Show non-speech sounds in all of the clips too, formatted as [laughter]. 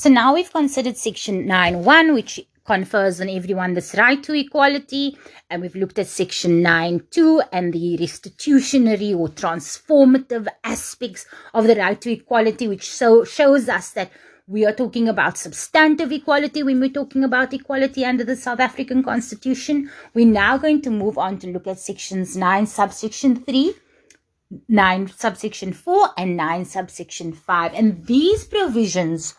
So now we've considered section 9.1, which confers on everyone this right to equality. And we've looked at section 9.2 and the restitutionary or transformative aspects of the right to equality, which so shows us that we are talking about substantive equality when we're talking about equality under the South African Constitution. We're now going to move on to look at sections 9, subsection 3, 9, subsection 4, and 9, subsection 5. And these provisions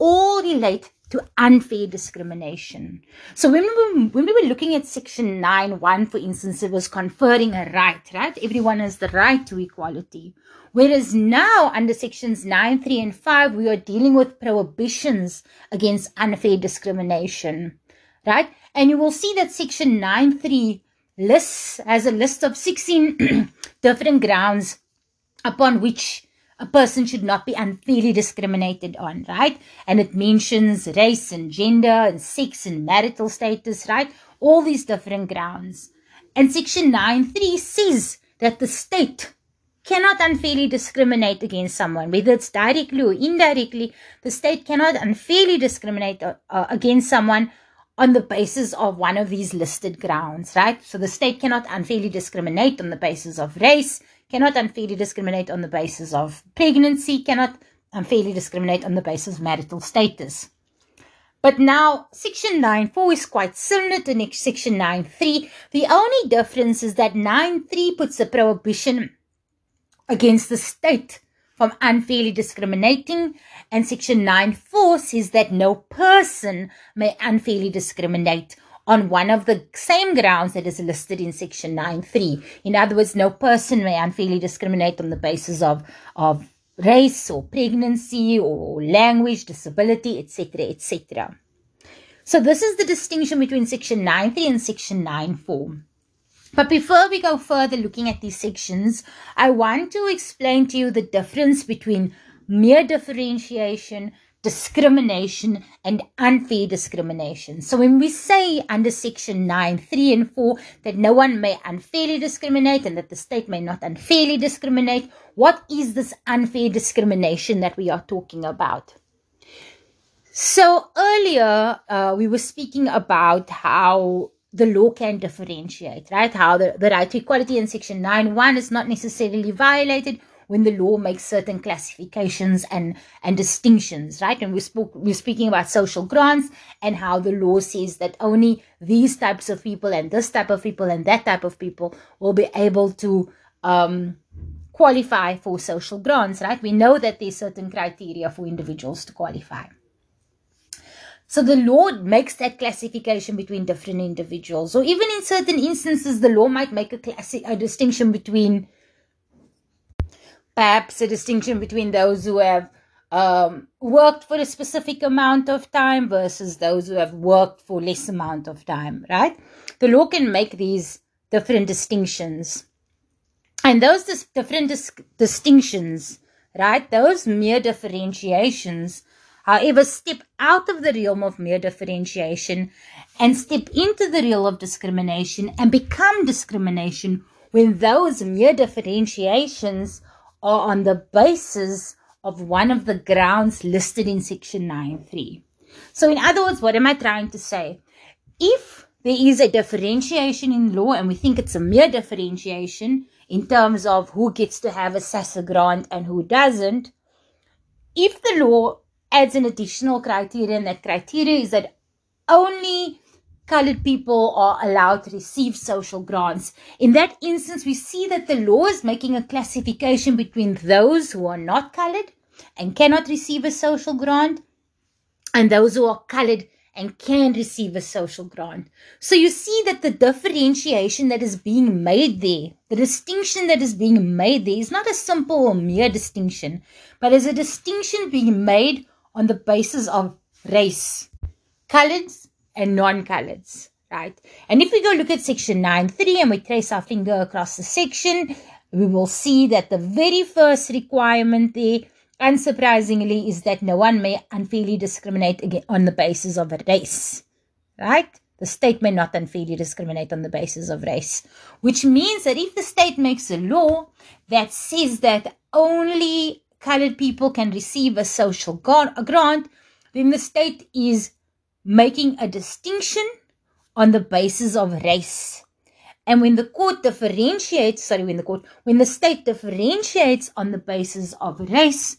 all relate to unfair discrimination. So when we, were, when we were looking at section 9, 1, for instance, it was conferring a right, right? Everyone has the right to equality. Whereas now, under sections 9, 3, and 5, we are dealing with prohibitions against unfair discrimination, right? And you will see that section 9, 3 lists, has a list of 16 [clears throat] different grounds upon which a person should not be unfairly discriminated on, right? And it mentions race and gender and sex and marital status, right? All these different grounds. And section 9.3 says that the state cannot unfairly discriminate against someone, whether it's directly or indirectly. The state cannot unfairly discriminate uh, uh, against someone on the basis of one of these listed grounds, right? So the state cannot unfairly discriminate on the basis of race, cannot unfairly discriminate on the basis of pregnancy, cannot unfairly discriminate on the basis of marital status. But now, Section 9.4 is quite similar to Section 9.3. The only difference is that 9.3 puts a prohibition against the state from unfairly discriminating, and Section 9.4 says that no person may unfairly discriminate on one of the same grounds that is listed in section 9.3. In other words, no person may unfairly discriminate on the basis of, of race or pregnancy or language, disability, etc., etc. So this is the distinction between section 9.3 and section 9.4. But before we go further looking at these sections, I want to explain to you the difference between mere differentiation discrimination and unfair discrimination. So when we say under section 9, 3 and 4 that no one may unfairly discriminate and that the state may not unfairly discriminate, what is this unfair discrimination that we are talking about? So earlier uh, we were speaking about how the law can differentiate, right? How the, the right to equality in section 9 1 is not necessarily violated when the law makes certain classifications and, and distinctions, right? And we spoke, we're speaking about social grants and how the law says that only these types of people and this type of people and that type of people will be able to um, qualify for social grants, right? We know that there's certain criteria for individuals to qualify. So the law makes that classification between different individuals. Or even in certain instances, the law might make a, classi- a distinction between perhaps a distinction between those who have um, worked for a specific amount of time versus those who have worked for less amount of time, right? The law can make these different distinctions. And those dis- different dis- distinctions, right? Those mere differentiations, however, step out of the realm of mere differentiation and step into the realm of discrimination and become discrimination when those mere differentiations are on the basis of one of the grounds listed in section 9.3. So in other words, what am I trying to say? If there is a differentiation in law and we think it's a mere differentiation in terms of who gets to have a SASSA grant and who doesn't, if the law adds an additional criterion, that criteria is that only colored people are allowed to receive social grants. In that instance, we see that the law is making a classification between those who are not colored and cannot receive a social grant and those who are colored and can receive a social grant. So you see that the differentiation that is being made there, the distinction that is being made there is not a simple or mere distinction, but is a distinction being made on the basis of race. Coloreds and non-coloreds, right? And if we go look at section 9.3 and we trace our finger across the section, we will see that the very first requirement there, unsurprisingly, is that no one may unfairly discriminate on the basis of race, right? The state may not unfairly discriminate on the basis of race, which means that if the state makes a law that says that only colored people can receive a social grant, then the state is making a distinction on the basis of race. And when the court differentiates, sorry, when the court, when the state differentiates on the basis of race,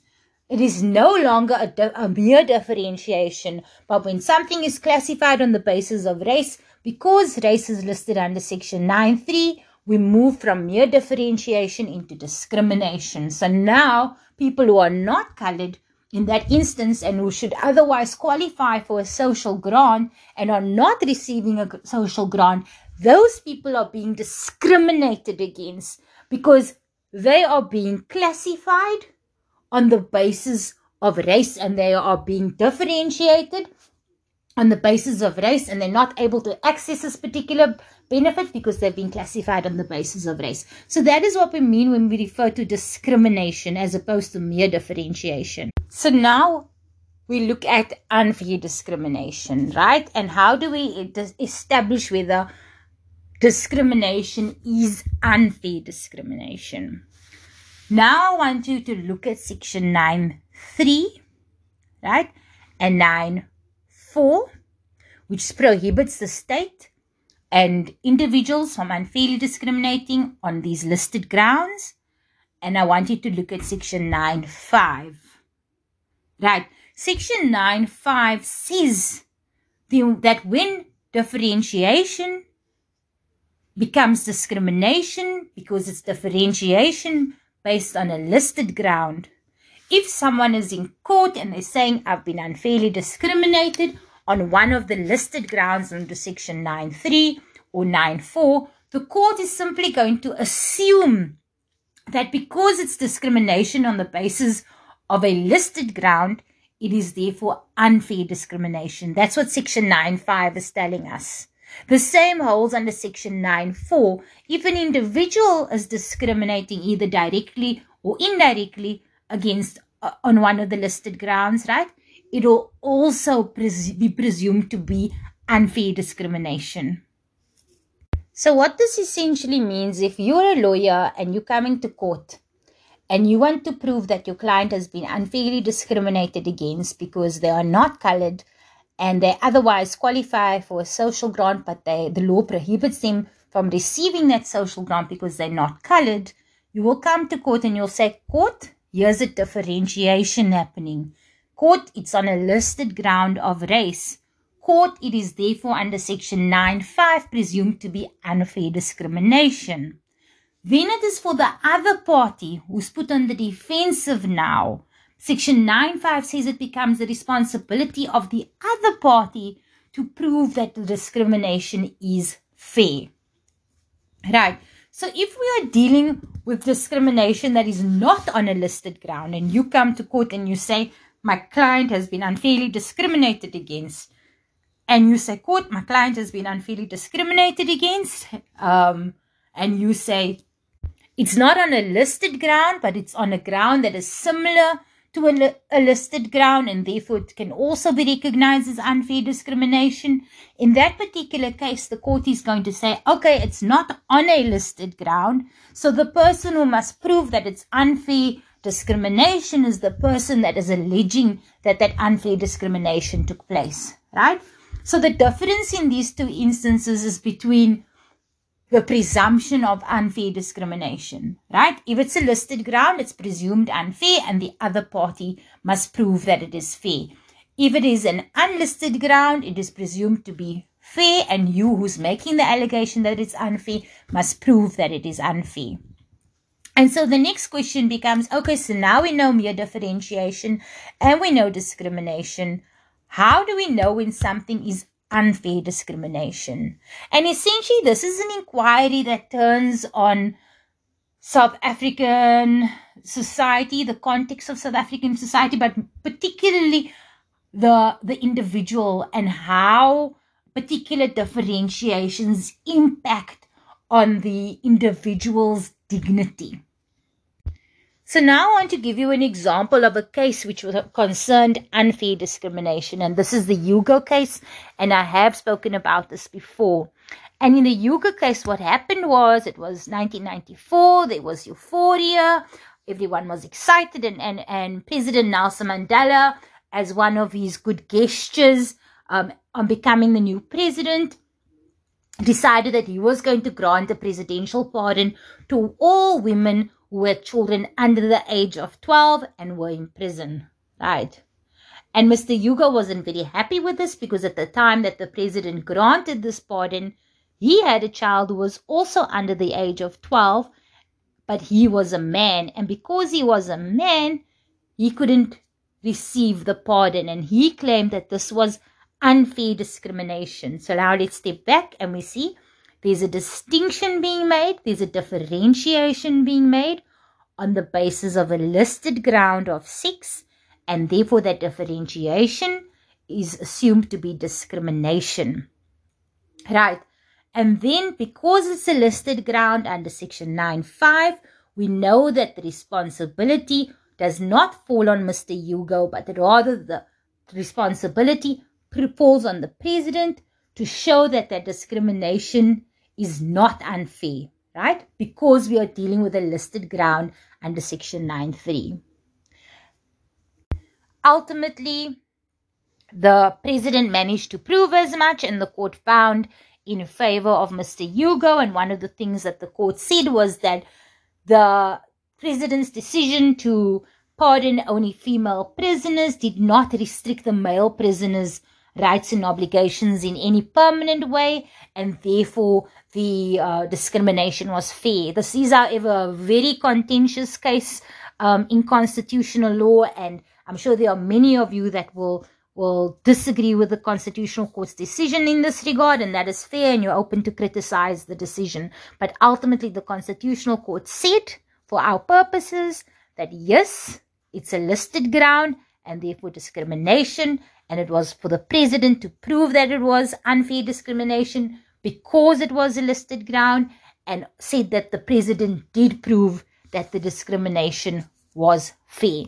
it is no longer a, a, mere differentiation, but when something is classified on the basis of race, because race is listed under section 9.3, we move from mere differentiation into discrimination. So now people who are not colored in that instance and who should otherwise qualify for a social grant and are not receiving a social grant, those people are being discriminated against because they are being classified on the basis of race and they are being differentiated on the basis of race and they're not able to access this particular benefit because they've been classified on the basis of race. So that is what we mean when we refer to discrimination as opposed to mere differentiation. So now we look at unfair discrimination, right? And how do we establish whether discrimination is unfair discrimination? Now I want you to look at section 9.3, right? And 9.4, which prohibits the state and individuals from unfairly discriminating on these listed grounds. And I want you to look at section 9.5 Right. Section 9.5 says the, that when differentiation becomes discrimination because it's differentiation based on a listed ground. If someone is in court and they're saying, I've been unfairly discriminated on one of the listed grounds under section 9.3 or 9.4, the court is simply going to assume that because it's discrimination on the basis of a listed ground, it is therefore unfair discrimination. That's what Section 9.5 is telling us. The same holds under Section 9.4. If an individual is discriminating either directly or indirectly against uh, on one of the listed grounds, right? It will also pres- be presumed to be unfair discrimination. So what this essentially means, if you're a lawyer and you're coming to court and you want to prove that your client has been unfairly discriminated against because they are not colored and they otherwise qualify for a social grant, but they, the law prohibits them from receiving that social grant because they're not colored, you will come to court and you'll say, Court, here's a differentiation happening. Court, it's on a listed ground of race. Court, it is therefore under section 9.5 presumed to be unfair discrimination. Then it is for the other party who's put on the defensive now. Section 9.5 says it becomes the responsibility of the other party to prove that the discrimination is fair. Right. So if we are dealing with discrimination that is not on a listed ground. And you come to court and you say, my client has been unfairly discriminated against, and you say, court, my client has been unfairly discriminated against, um, and you say, it's not on a listed ground, but it's on a ground that is similar to a, a, listed ground and therefore it can also be recognized as unfair discrimination. In that particular case, the court is going to say, okay, it's not on a listed ground. So the person who must prove that it's unfair discrimination is the person that is alleging that that unfair discrimination took place, right? So the difference in these two instances is between the presumption of unfair discrimination, right? If it's a listed ground, it's presumed unfair and the other party must prove that it is fair. If it is an unlisted ground, it is presumed to be fair and you who's making the allegation that it's unfair must prove that it is unfair. And so the next question becomes, okay, so now we know mere differentiation and we know discrimination. How do we know when something is unfair discrimination. And essentially, this is an inquiry that turns on South African society, the context of South African society, but particularly the, the individual and how particular differentiations impact on the individual's dignity. So now I want to give you an example of a case which concerned unfair discrimination. And this is the Hugo case. And I have spoken about this before. And in the Hugo case, what happened was it was 1994. There was euphoria. Everyone was excited. And, and, and President Nelson Mandela as one of his good gestures um, on becoming the new president, decided that he was going to grant a presidential pardon to all women had children under the age of 12 and were in prison. Right. And Mr. Hugo wasn't very happy with this because at the time that the president granted this pardon, he had a child who was also under the age of 12, but he was a man. And because he was a man, he couldn't receive the pardon. And he claimed that this was unfair discrimination. So now let's step back and we see there's a distinction being made, there's a differentiation being made on the basis of a listed ground of sex and therefore that differentiation is assumed to be discrimination. Right. And then because it's a listed ground under section 9.5, we know that the responsibility does not fall on Mr. Hugo, but rather the responsibility falls on the president to show that that discrimination is not unfair, right? Because we are dealing with a listed ground under section 9.3. Ultimately, the president managed to prove as much, and the court found in favor of Mr. Hugo. And one of the things that the court said was that the president's decision to pardon only female prisoners did not restrict the male prisoners' rights and obligations in any permanent way, and therefore the uh, discrimination was fair. This is, however, a very contentious case um, in constitutional law, and I'm sure there are many of you that will will disagree with the constitutional court's decision in this regard and that is fair and you're open to criticize the decision but ultimately the constitutional court said for our purposes that yes it's a listed ground and therefore discrimination and it was for the president to prove that it was unfair discrimination because it was a listed ground and said that the president did prove that the discrimination was fair